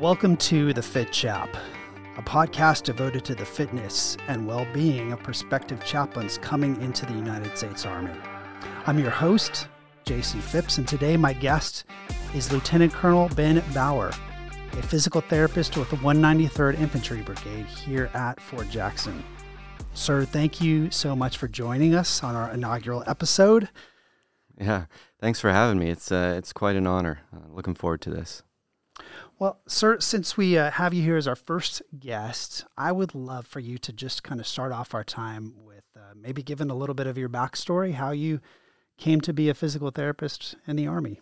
Welcome to The Fit Chap, a podcast devoted to the fitness and well being of prospective chaplains coming into the United States Army. I'm your host, Jason Phipps, and today my guest is Lieutenant Colonel Ben Bower, a physical therapist with the 193rd Infantry Brigade here at Fort Jackson. Sir, thank you so much for joining us on our inaugural episode. Yeah, thanks for having me. It's uh, it's quite an honor. Uh, looking forward to this. Well, sir, since we uh, have you here as our first guest, I would love for you to just kind of start off our time with uh, maybe giving a little bit of your backstory, how you came to be a physical therapist in the Army.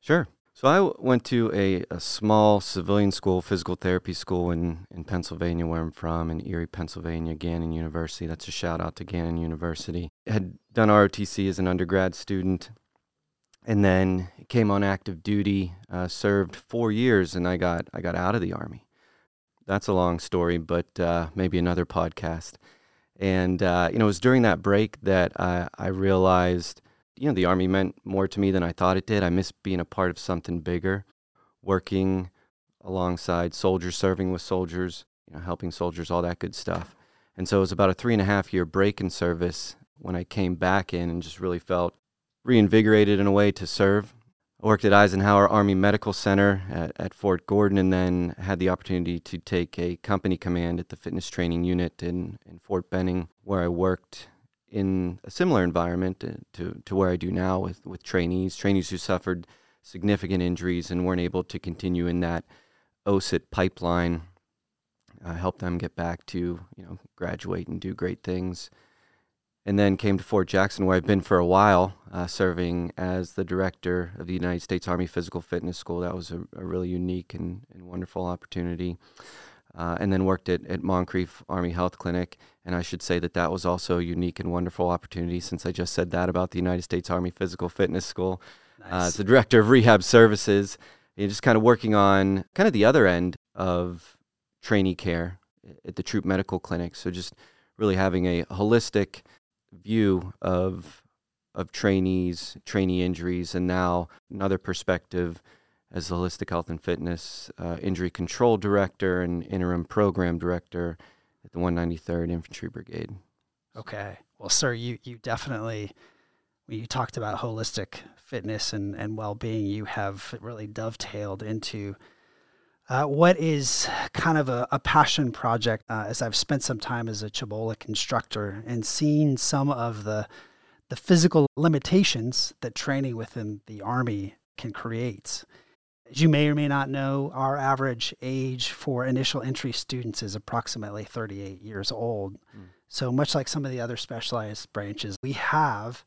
Sure. So I went to a, a small civilian school, physical therapy school in, in Pennsylvania, where I'm from, in Erie, Pennsylvania, Gannon University. That's a shout out to Gannon University. had done ROTC as an undergrad student and then came on active duty, uh, served four years, and I got I got out of the army. That's a long story, but uh, maybe another podcast. And uh, you know, it was during that break that I, I realized, you know, the army meant more to me than I thought it did. I missed being a part of something bigger, working alongside soldiers, serving with soldiers, you know, helping soldiers, all that good stuff. And so it was about a three and a half year break in service when I came back in and just really felt reinvigorated in a way to serve. I worked at Eisenhower Army Medical Center at, at, Fort Gordon and then had the opportunity to take a company command at the fitness training unit in, in Fort Benning, where I worked in a similar environment to, to where I do now with, with trainees, trainees who suffered significant injuries and weren't able to continue in that OSUT pipeline, uh, help them get back to, you know, graduate and do great things and then came to Fort Jackson, where I've been for a while, uh, serving as the director of the United States Army Physical Fitness School. That was a, a really unique and, and wonderful opportunity. Uh, and then worked at, at Moncrief Army Health Clinic. And I should say that that was also a unique and wonderful opportunity since I just said that about the United States Army Physical Fitness School. Nice. Uh, as the director of rehab services, you just kind of working on kind of the other end of trainee care at the Troop Medical Clinic. So just really having a holistic view of of trainees, trainee injuries, and now another perspective as the holistic health and fitness uh, injury control director and interim program director at the 193rd Infantry Brigade. Okay, well, sir, you you definitely when you talked about holistic fitness and and well being, you have really dovetailed into uh, what is kind of a, a passion project uh, as I've spent some time as a CH-BOLC instructor and seen some of the the physical limitations that training within the Army can create. As you may or may not know, our average age for initial entry students is approximately 38 years old. Mm. So, much like some of the other specialized branches, we have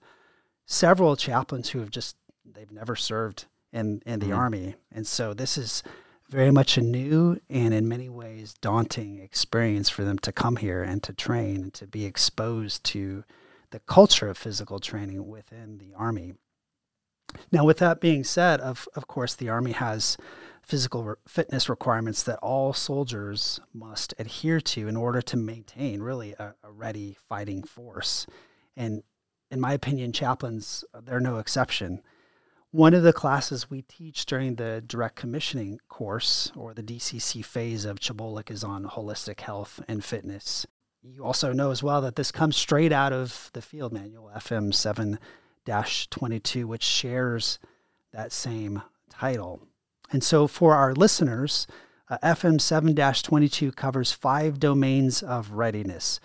several chaplains who have just, they've never served in, in the mm. Army. And so, this is very much a new and in many ways daunting experience for them to come here and to train and to be exposed to the culture of physical training within the Army. Now, with that being said, of, of course, the Army has physical re- fitness requirements that all soldiers must adhere to in order to maintain really a, a ready fighting force. And in my opinion, chaplains, they're no exception. One of the classes we teach during the direct commissioning course or the DCC phase of CH-BOLC is on holistic health and fitness. You also know as well that this comes straight out of the field manual, FM 7 22, which shares that same title. And so for our listeners, uh, FM 7 22 covers five domains of readiness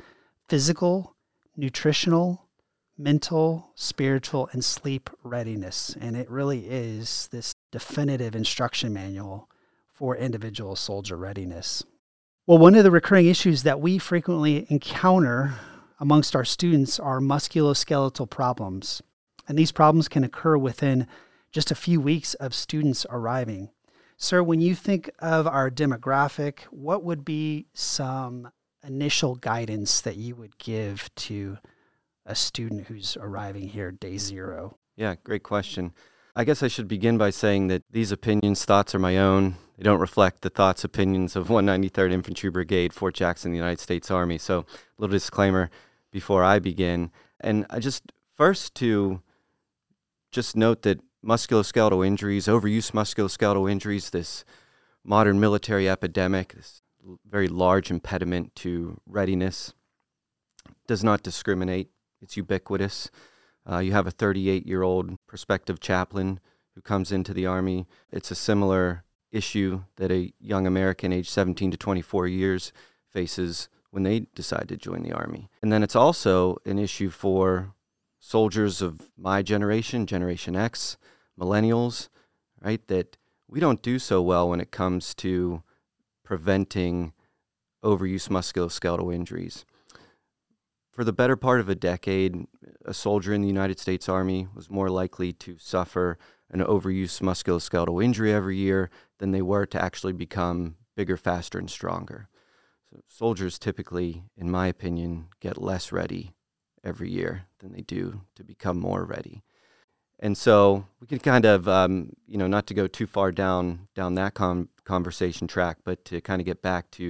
physical, nutritional, mental, spiritual, and sleep readiness. And it really is this definitive instruction manual for individual soldier readiness. Well, one of the recurring issues that we frequently encounter amongst our students are musculoskeletal problems. And these problems can occur within just a few weeks of students arriving. Sir, when you think of our demographic, what would be some initial guidance that you would give to a student who's arriving here day zero? Yeah, great question. I guess I should begin by saying that these opinions, thoughts are my own. They don't reflect the thoughts, opinions of 193rd Infantry Brigade, Fort Jackson, the United States Army. So, a little disclaimer before I begin. And I just first to just note that musculoskeletal injuries, overuse musculoskeletal injuries, this modern military epidemic, this very large impediment to readiness, does not discriminate. It's ubiquitous. Uh, you have a 38 year old prospective chaplain who comes into the Army. It's a similar issue that a young American aged 17 to 24 years faces when they decide to join the Army. And then it's also an issue for soldiers of my generation, Generation X, millennials, right? That we don't do so well when it comes to preventing overuse musculoskeletal injuries. For the better part of a decade, a soldier in the United States Army was more likely to suffer an overuse musculoskeletal injury every year than they were to actually become bigger, faster, and stronger. So soldiers typically, in my opinion, get less ready every year than they do to become more ready. And so we can kind of, um, you know, not to go too far down down that com- conversation track, but to kind of get back to,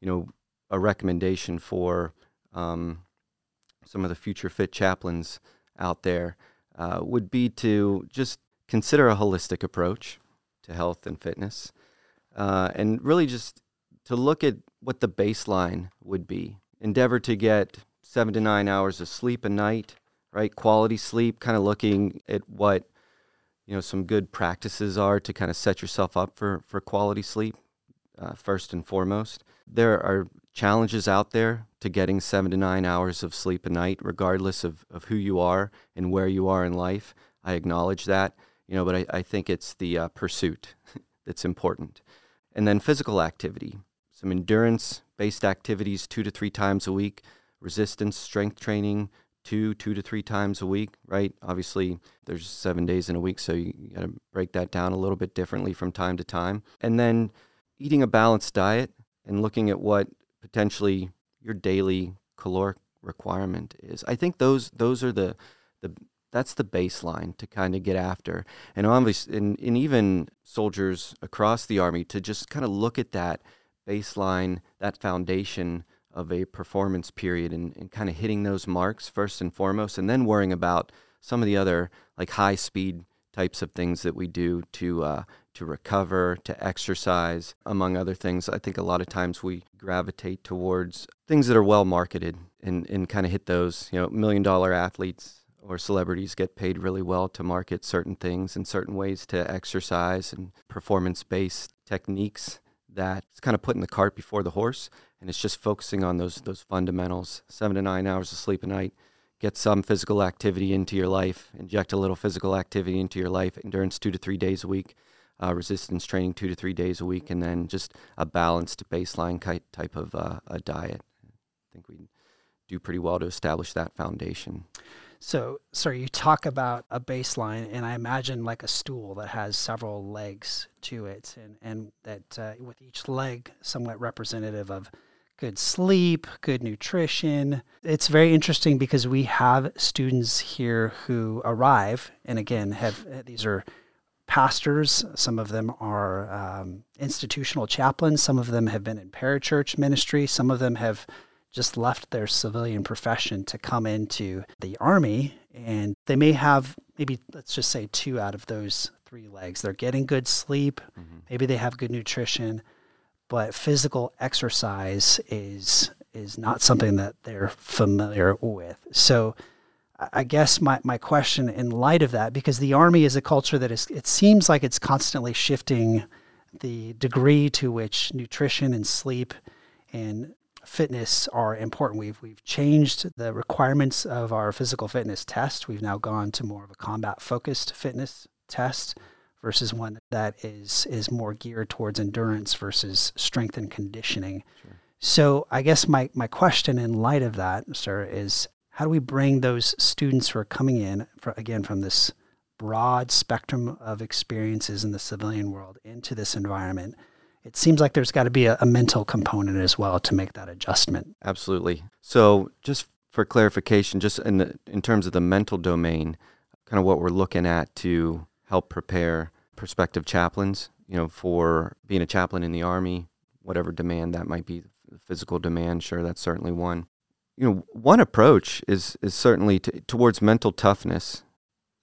you know, a recommendation for um, some of the future fit chaplains out there uh, would be to just consider a holistic approach to health and fitness, uh, and really just to look at what the baseline would be. Endeavor to get seven to nine hours of sleep a night right? Quality sleep, kind of looking at what you know some good practices are to kind of set yourself up for for quality sleep uh, first and foremost. There are challenges out there to getting seven to nine hours of sleep a night, regardless of, of who you are and where you are in life. I acknowledge that, you know, but I, I think it's the uh, pursuit that's important. And then physical activity, some endurance based activities two to three times a week, resistance, strength training, two, two to three times a week, right? Obviously, there's seven days in a week, so you, got to break that down a little bit differently from time to time. And then eating a balanced diet and looking at what potentially your daily caloric requirement is. I think those those are the the that's the baseline to kind of get after. And obviously, and, and even soldiers across the army to just kind of look at that baseline, that foundation of a performance period and, and kind of hitting those marks first and foremost, and then worrying about some of the other like high speed types of things that we do to uh, to recover, to exercise, among other things. I think a lot of times we gravitate towards things that are well marketed and, and kind of hit those. You know, million dollar athletes or celebrities get paid really well to market certain things and certain ways to exercise and performance based techniques that's kind of putting the cart before the horse and it's just focusing on those those fundamentals. Seven to nine hours of sleep a night. Get some physical activity into your life. Inject a little physical activity into your life. Endurance two to three days a week. Uh, resistance training two to three days a week, and then just a balanced baseline type of uh, a diet. I think we do pretty well to establish that foundation. So, sir, you talk about a baseline, and I imagine like a stool that has several legs to it, and and that uh, with each leg somewhat representative of good sleep, good nutrition. It's very interesting because we have students here who arrive, and again, have these are pastors. Some of them are um, institutional chaplains. Some of them have been in parachurch ministry. Some of them have just left their civilian profession to come into the army, and they may have maybe let's just say two out of those three legs. They're getting good sleep. Mm-hmm. Maybe they have good nutrition but physical exercise is is not something that they're familiar with. So I guess my, my question in light of that, because the army is a culture that is it seems like it's constantly shifting the degree to which nutrition and sleep and fitness are important. We've we've changed the requirements of our physical fitness test. We've now gone to more of a combat focused fitness test versus one that is is more geared towards endurance versus strength and conditioning. Sure. So I guess my my question in light of that, sir, is how do we bring those students who are coming in for, again from this broad spectrum of experiences in the civilian world into this environment? It seems like there's got to be a, a mental component as well to make that adjustment. Absolutely. So just for clarification, just in the, in terms of the mental domain, kind of what we're looking at to help prepare prospective chaplains, you know, for being a chaplain in the Army, whatever demand that might be, physical demand, sure, that's certainly one. You know, one approach is, is certainly to, towards mental toughness.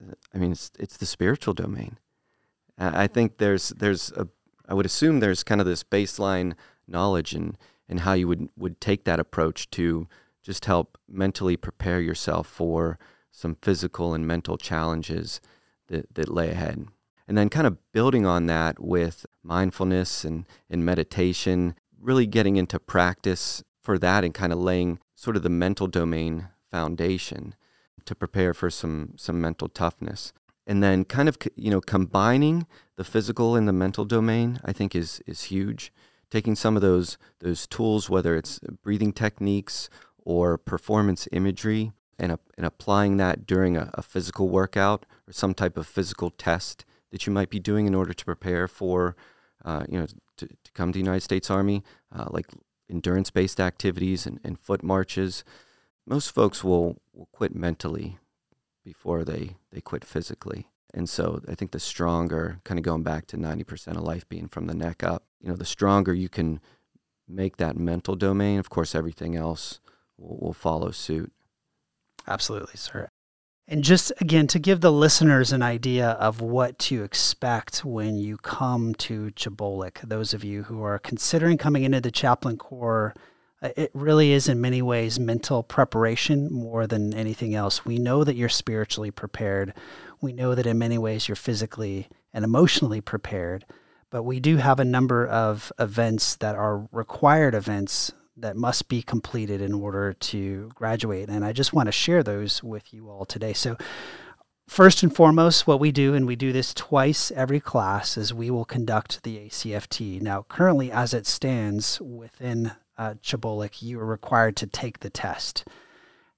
Uh, I mean, it's, it's the spiritual domain. I think there's, there's a, I would assume there's kind of this baseline knowledge and and how you would would take that approach to just help mentally prepare yourself for some physical and mental challenges that, that lay ahead. And then kind of building on that with mindfulness and, and meditation, really getting into practice for that and kind of laying sort of the mental domain foundation to prepare for some some mental toughness. And then kind of you know combining the physical and the mental domain, I think is is huge. Taking some of those those tools, whether it's breathing techniques or performance imagery, and, and applying that during a, a physical workout or some type of physical test that you might be doing in order to prepare for, uh, you know, to, to come to the United States Army, uh, like endurance-based activities and, and foot marches. Most folks will, will quit mentally before they, they quit physically. And so I think the stronger, kind of going back to 90% of life being from the neck up, you know, the stronger you can make that mental domain, of course, everything else will, will follow suit. Absolutely, sir. And just again, to give the listeners an idea of what to expect when you come to CH-BOLC, those of you who are considering coming into the chaplain corps, uh, it really is in many ways mental preparation more than anything else. We know that you're spiritually prepared. We know that in many ways you're physically and emotionally prepared. But we do have a number of events that are required events that must be completed in order to graduate. And I just want to share those with you all today. So, first and foremost, what we do, and we do this twice every class, is we will conduct the ACFT. Now, currently, as it stands within uh, you are required to take the test.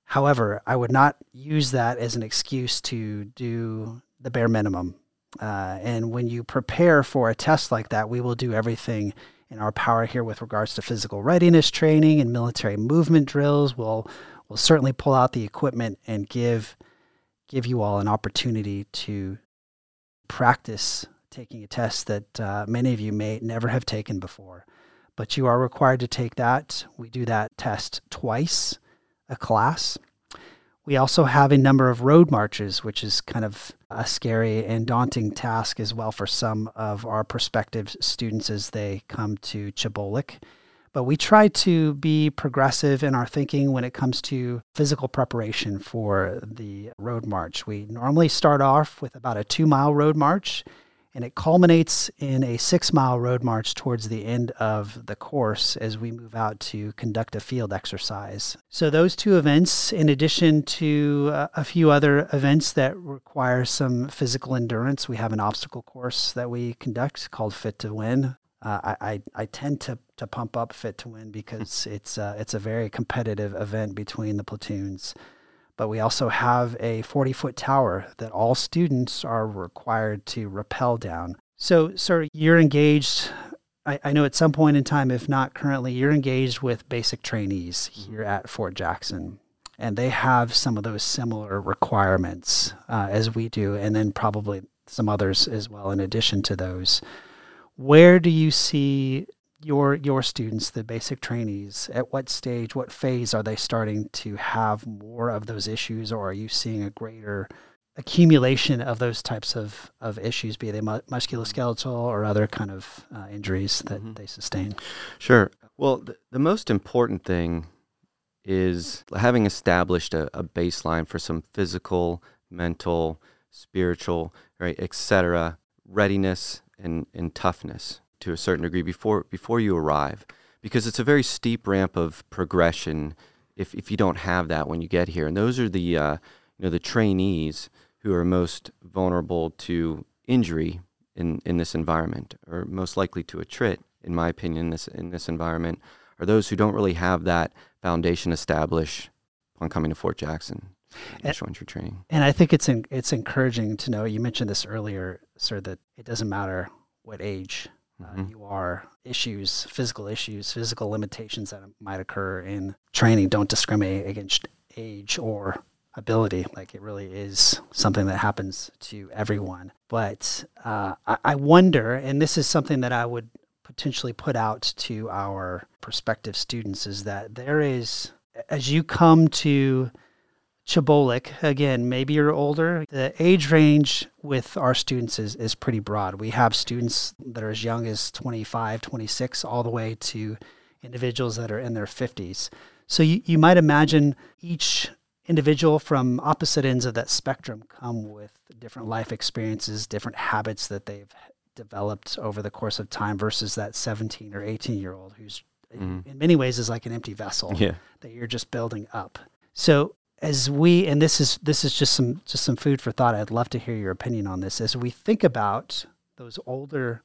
However, I would not use that as an excuse to do the bare minimum. Uh, and when you prepare for a test like that, we will do everything in our power here with regards to physical readiness training and military movement drills. We'll we'll certainly pull out the equipment and give give you all an opportunity to practice taking a test that uh, many of you may never have taken before. But you are required to take that. We do that test twice a class. We also have a number of road marches, which is kind of a scary and daunting task as well for some of our prospective students as they come to CH-BOLC. But we try to be progressive in our thinking when it comes to physical preparation for the road march. We normally start off with about a two mile road march and it culminates in a six mile road march towards the end of the course as we move out to conduct a field exercise. So, those two events, in addition to uh, a few other events that require some physical endurance, we have an obstacle course that we conduct called Fit to Win. Uh, I, I, I, tend to, to pump up Fit to Win because it's, uh, it's a very competitive event between the platoons but we also have a 40 foot tower that all students are required to rappel down. So, sir, you're engaged. I, I, know at some point in time, if not currently, you're engaged with basic trainees here at Fort Jackson. And they have some of those similar requirements uh, as we do, and then probably some others as well, in addition to those. Where do you see your your students, the basic trainees, at what stage, what phase are they starting to have more of those issues, or are you seeing a greater accumulation of those types of, of issues, be they mu- musculoskeletal or other kind of uh, injuries that mm-hmm. they sustain? Sure. Well, th- the most important thing is having established a, a baseline for some physical, mental, spiritual, right, etc., readiness and, and toughness to a certain degree before before you arrive, because it's a very steep ramp of progression. If if you don't have that when you get here, and those are the uh, you know the trainees who are most vulnerable to injury in in this environment, or most likely to attrit, in my opinion, in this in this environment, are those who don't really have that foundation established upon coming to Fort Jackson. Initial entry training. And I think it's in, it's encouraging to know. You mentioned this earlier, sir, that it doesn't matter what age uh, mm-hmm. you are issues, physical issues, physical limitations that might occur in training don't discriminate against age or ability. Like it really is something that happens to everyone. But uh, I, I wonder, and this is something that I would potentially put out to our prospective students, is that there is, as you come to CH-BOLC, again, maybe you're older. The age range with our students is, is pretty broad. We have students that are as young as 25, 26, all the way to individuals that are in their 50s. So you, you might imagine each individual from opposite ends of that spectrum come with different life experiences, different habits that they've developed over the course of time versus that 17 or 18 year old who's mm. in many ways is like an empty vessel yeah. that you're just building up. So as we and this is this is just some just some food for thought. I'd love to hear your opinion on this. As we think about those older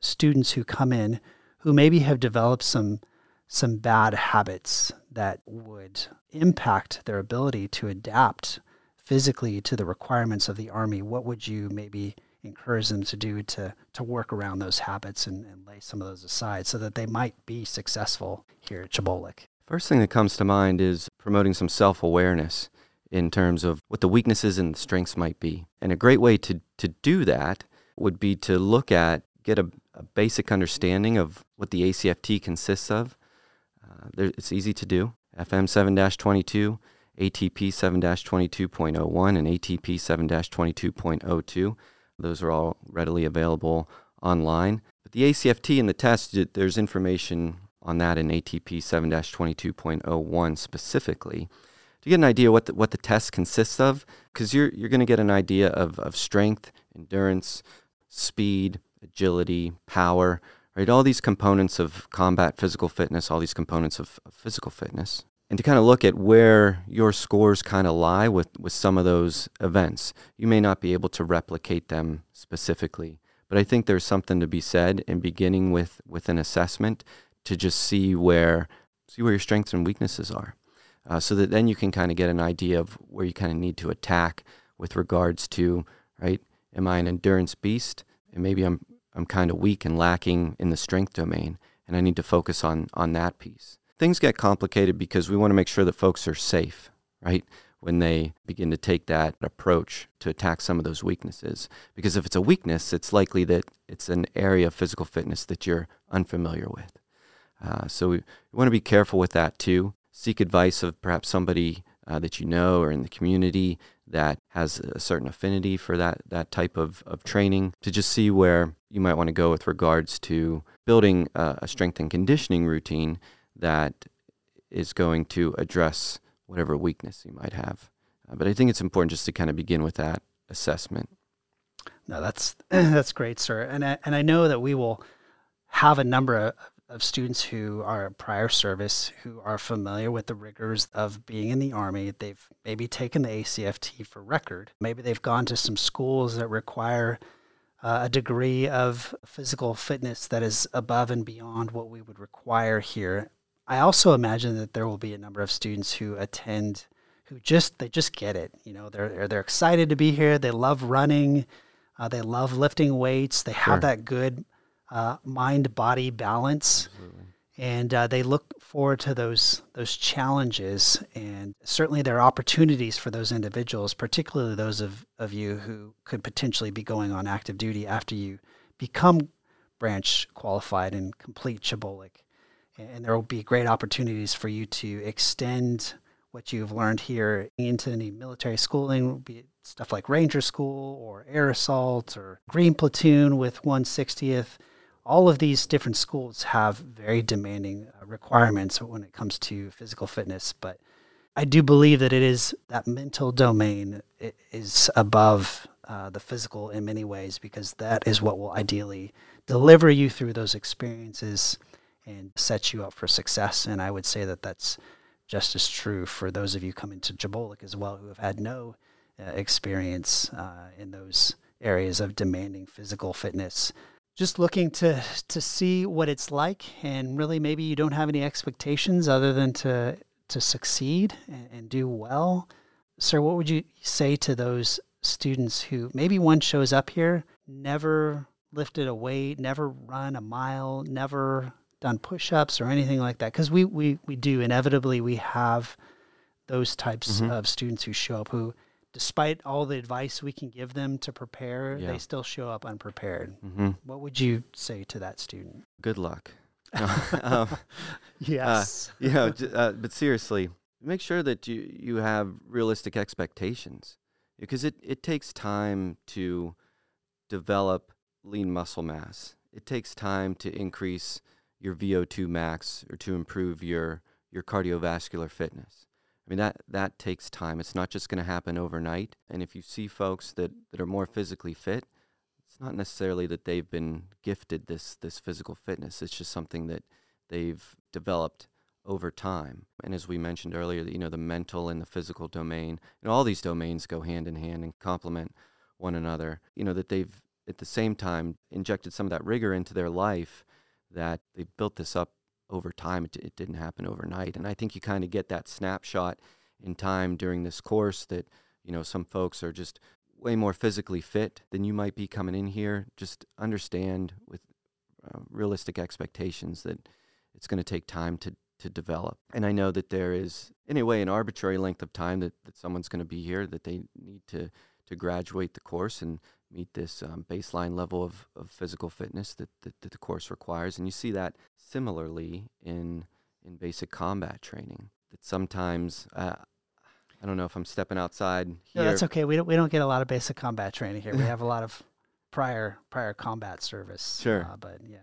students who come in who maybe have developed some some bad habits that would impact their ability to adapt physically to the requirements of the army, what would you maybe encourage them to do to to work around those habits and, and lay some of those aside so that they might be successful here at CH-BOLC? First thing that comes to mind is promoting some self awareness in terms of what the weaknesses and the strengths might be. And a great way to, to do that would be to look at, get a, a basic understanding of what the ACFT consists of. Uh, there, it's easy to do. FM 7 22, ATP 7 22.01, and ATP 7 22.02. Those are all readily available online. But the ACFT and the test, there's information on that in ATP 7 22.01 specifically to get an idea what the, what the test consists of, because you're, you're going to get an idea of, of strength, endurance, speed, agility, power, right? All these components of combat physical fitness, all these components of, of physical fitness. And to kind of look at where your scores kind of lie with, with some of those events. You may not be able to replicate them specifically, but I think there's something to be said in beginning with, with an assessment to just see where see where your strengths and weaknesses are, uh, so that then you can kind of get an idea of where you kind of need to attack with regards to right. Am I an endurance beast? And maybe I'm I'm kind of weak and lacking in the strength domain, and I need to focus on on that piece. Things get complicated because we want to make sure that folks are safe, right? When they begin to take that approach to attack some of those weaknesses. Because if it's a weakness, it's likely that it's an area of physical fitness that you're unfamiliar with. Uh, so we, want to be careful with that too. Seek advice of perhaps somebody uh, that you know or in the community that has a certain affinity for that, that type of, of training to just see where you might want to go with regards to building a, a strength and conditioning routine that is going to address whatever weakness you might have. Uh, but I think it's important just to kind of begin with that assessment. No, that's that's great, sir. And I, and I know that we will have a number of of students who are prior service who are familiar with the rigors of being in the Army. They've maybe taken the ACFT for record. Maybe they've gone to some schools that require uh, a degree of physical fitness that is above and beyond what we would require here. I also imagine that there will be a number of students who attend who just they just get it. You know, they're they're excited to be here. They love running. Uh, they love lifting weights. They have sure. that good uh, mind body balance. Absolutely. And uh, they look forward to those those challenges, and certainly there are opportunities for those individuals, particularly those of, of you who could potentially be going on active duty after you become branch qualified and complete CH-BOLC. And there will be great opportunities for you to extend what you've learned here into any military schooling, be it stuff like Ranger School or Air Assault or Green Platoon with 160th all of these different schools have very demanding uh, requirements when it comes to physical fitness, but I do believe that it is that mental domain is above uh, the physical in many ways because that is what will ideally deliver you through those experiences and set you up for success. And I would say that that's just as true for those of you coming to CH-BOLC as well who have had no uh, experience uh, in those areas of demanding physical fitness just looking to to see what it's like and really maybe you don't have any expectations other than to to succeed and, and, do well sir what would you say to those students who maybe one shows up here never lifted a weight never run a mile never done push-ups or anything like that because we, we we do inevitably we have those types mm-hmm. of students who show up who despite all the advice we can give them to prepare, yeah. they still show up unprepared. Mm-hmm. What would you say to that student? Good luck. um, yes. Uh, know, uh, but seriously, make sure that you, you have realistic expectations because it, it takes time to develop lean muscle mass. It takes time to increase your VO2 max or to improve your, your cardiovascular fitness. I mean that that takes time. It's not just going to happen overnight. And if you see folks that, that are more physically fit, it's not necessarily that they've been gifted this this physical fitness. It's just something that they've developed over time. And as we mentioned earlier, you know, the mental and the physical domain, and all these domains go hand in hand and complement one another. You know, that they've at the same time injected some of that rigor into their life, that they've built this up over time. It, it didn't happen overnight. And I think you kind of get that snapshot in time during this course that, you know, some folks are just way more physically fit than you might be coming in here. Just understand with uh, realistic expectations that it's going to take time to to develop. And I know that there is, in a way, an arbitrary length of time that, that someone's going to be here, that they need to, to graduate the course and meet this um, baseline level of, of physical fitness that, that, that, the course requires. And you see that similarly in, in basic combat training, that sometimes, uh, I don't know if I'm stepping outside here. No, that's okay. We don't, we don't get a lot of basic combat training here. We have a lot of prior prior combat service. Sure. Uh, but yeah.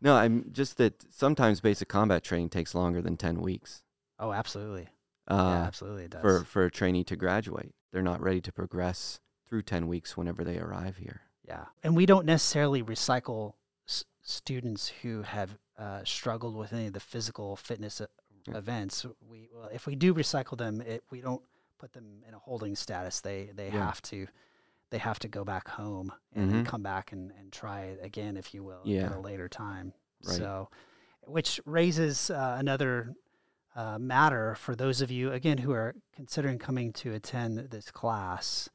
No, I'm just that sometimes basic combat training takes longer than 10 weeks. Oh, absolutely. Uh, yeah, absolutely it does. For, for a trainee to graduate. They're not ready to progress through 10 weeks whenever they arrive here. Yeah. And we don't necessarily recycle s- students who have uh, struggled with any of the physical fitness uh, Yeah. events. We well, if we do recycle them, it, we don't put them in a holding status. They they Yeah. have to they have to go back home and then Mhm. come back and, and try it again, if you will, at a later time. Right. So, which raises uh, another uh, matter for those of you again who are considering coming to attend this class.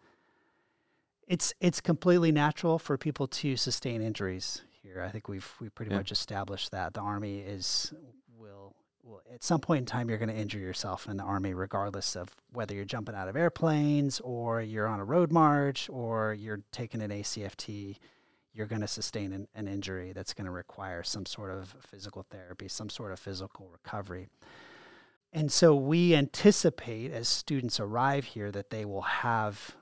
It's it's completely natural for people to sustain injuries here. I think we've we pretty Yeah. much established that the army is will will at some point in time you're going to injure yourself in the army regardless of whether you're jumping out of airplanes or you're on a road march or you're taking an ACFT you're going to sustain an, an injury that's going to require some sort of physical therapy, some sort of physical recovery. And so we anticipate as students arrive here that they will have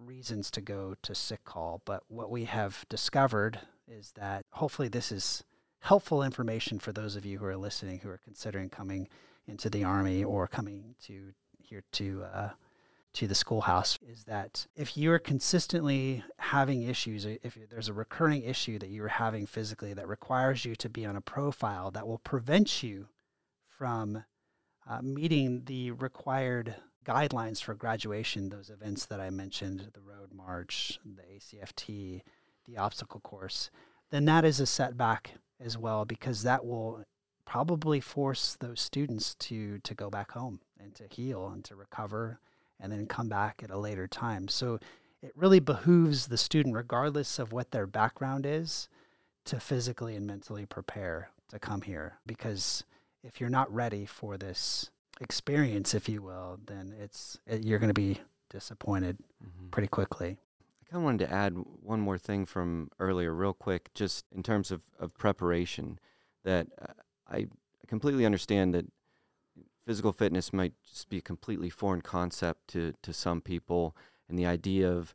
reasons to go to sick call. But what we have discovered is that hopefully this is helpful information for those of you who are listening who are considering coming into the Army or coming to here to uh, to the schoolhouse is that if you're consistently having issues, if there's a recurring issue that you're having physically that requires you to be on a profile that will prevent you from uh, meeting the required guidelines for graduation, those events that I mentioned, the road march, the ACFT, the obstacle course, then that is a setback as well because that will probably force those students to to go back home and to heal and to recover and then come back at a later time. So it really behooves the student, regardless of what their background is, to physically and mentally prepare to come here. Because if you're not ready for this experience, if you will, then it's it, you're going to be disappointed Mhm. pretty quickly. I kind of wanted to add one more thing from earlier, real quick, just in terms of, of preparation. That uh, I completely understand that physical fitness might just be a completely foreign concept to, to some people, and the idea of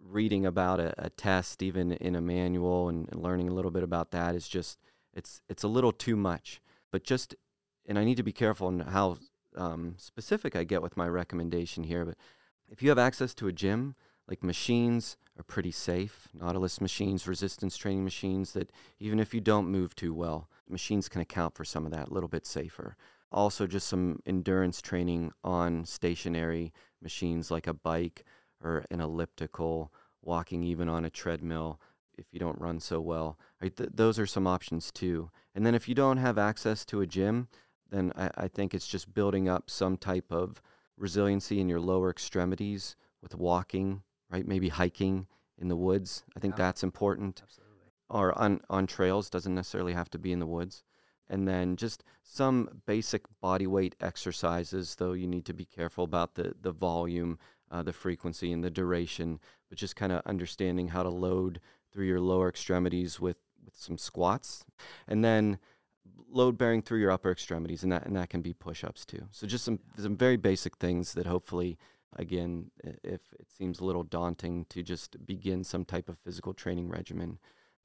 reading about a, a test, even in a manual, and, and learning a little bit about that is just it's it's a little too much. But just and I need to be careful in how um, specific I get with my recommendation here. But if you have access to a gym, like machines are pretty safe. Nautilus machines, resistance training machines that even if you don't move too well, machines can account for some of that a little bit safer. Also, just some endurance training on stationary machines like a bike or an elliptical, walking even on a treadmill if you don't run so well. Right, th- those are some options too. And then if you don't have access to a gym, then I, I think it's just building up some type of resiliency in your lower extremities with walking, right? Maybe hiking in the woods. I think Yeah. that's important. Absolutely. Or on, on trails, doesn't necessarily have to be in the woods. And then just some basic body weight exercises, though you need to be careful about the, the volume, uh, the frequency, and the duration, but just kind of understanding how to load through your lower extremities with, with some squats. And then load bearing through your upper extremities, and that and that can be push ups too. So just some some very basic things that hopefully, again, if it seems a little daunting to just begin some type of physical training regimen,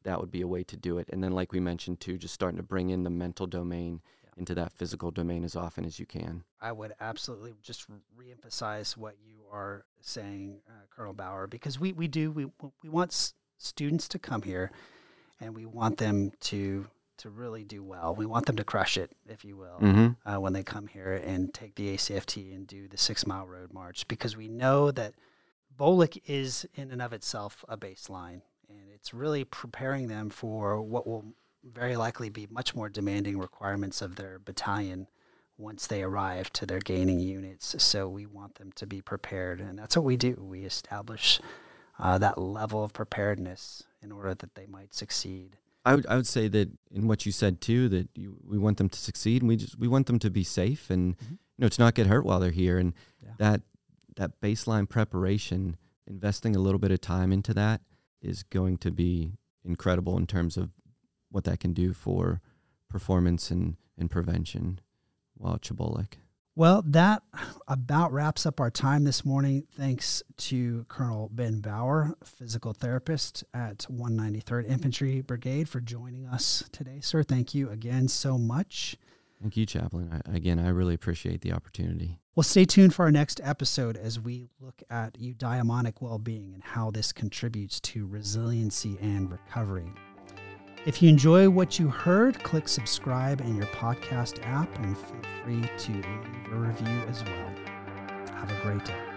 that would be a way to do it. And then, like we mentioned too, just starting to bring in the mental domain yeah. into that physical domain as often as you can. I would absolutely just reemphasize what you are saying, uh, Colonel Bower, because we we do we we want s- students to come here, and we want them to to really do well. We want them to crush it, if you will, mm-hmm. uh, when they come here and take the ACFT and do the six mile road march, because we know that BOLC is in and of itself a baseline, and it's really preparing them for what will very likely be much more demanding requirements of their battalion once they arrive to their gaining units. So we want them to be prepared, and that's what we do. We establish uh, that level of preparedness in order that they might succeed. I would I would say that in what you said too that you, we want them to succeed and we just we want them to be safe and mm-hmm. you know to not get hurt while they're here and yeah. that that baseline preparation investing a little bit of time into that is going to be incredible in terms of what that can do for performance and, and prevention while at CH-BOLC. Well, that about wraps up our time this morning. Thanks to Colonel Ben Bower, physical therapist at 193rd Infantry Brigade, for joining us today, sir. Thank you again so much. Thank you, Chaplain. I, again, I really appreciate the opportunity. Well, stay tuned for our next episode as we look at eudaimonic well being and how this contributes to resiliency and recovery. If you enjoy what you heard, click subscribe in your podcast app and feel free to leave a review as well. Have a great day.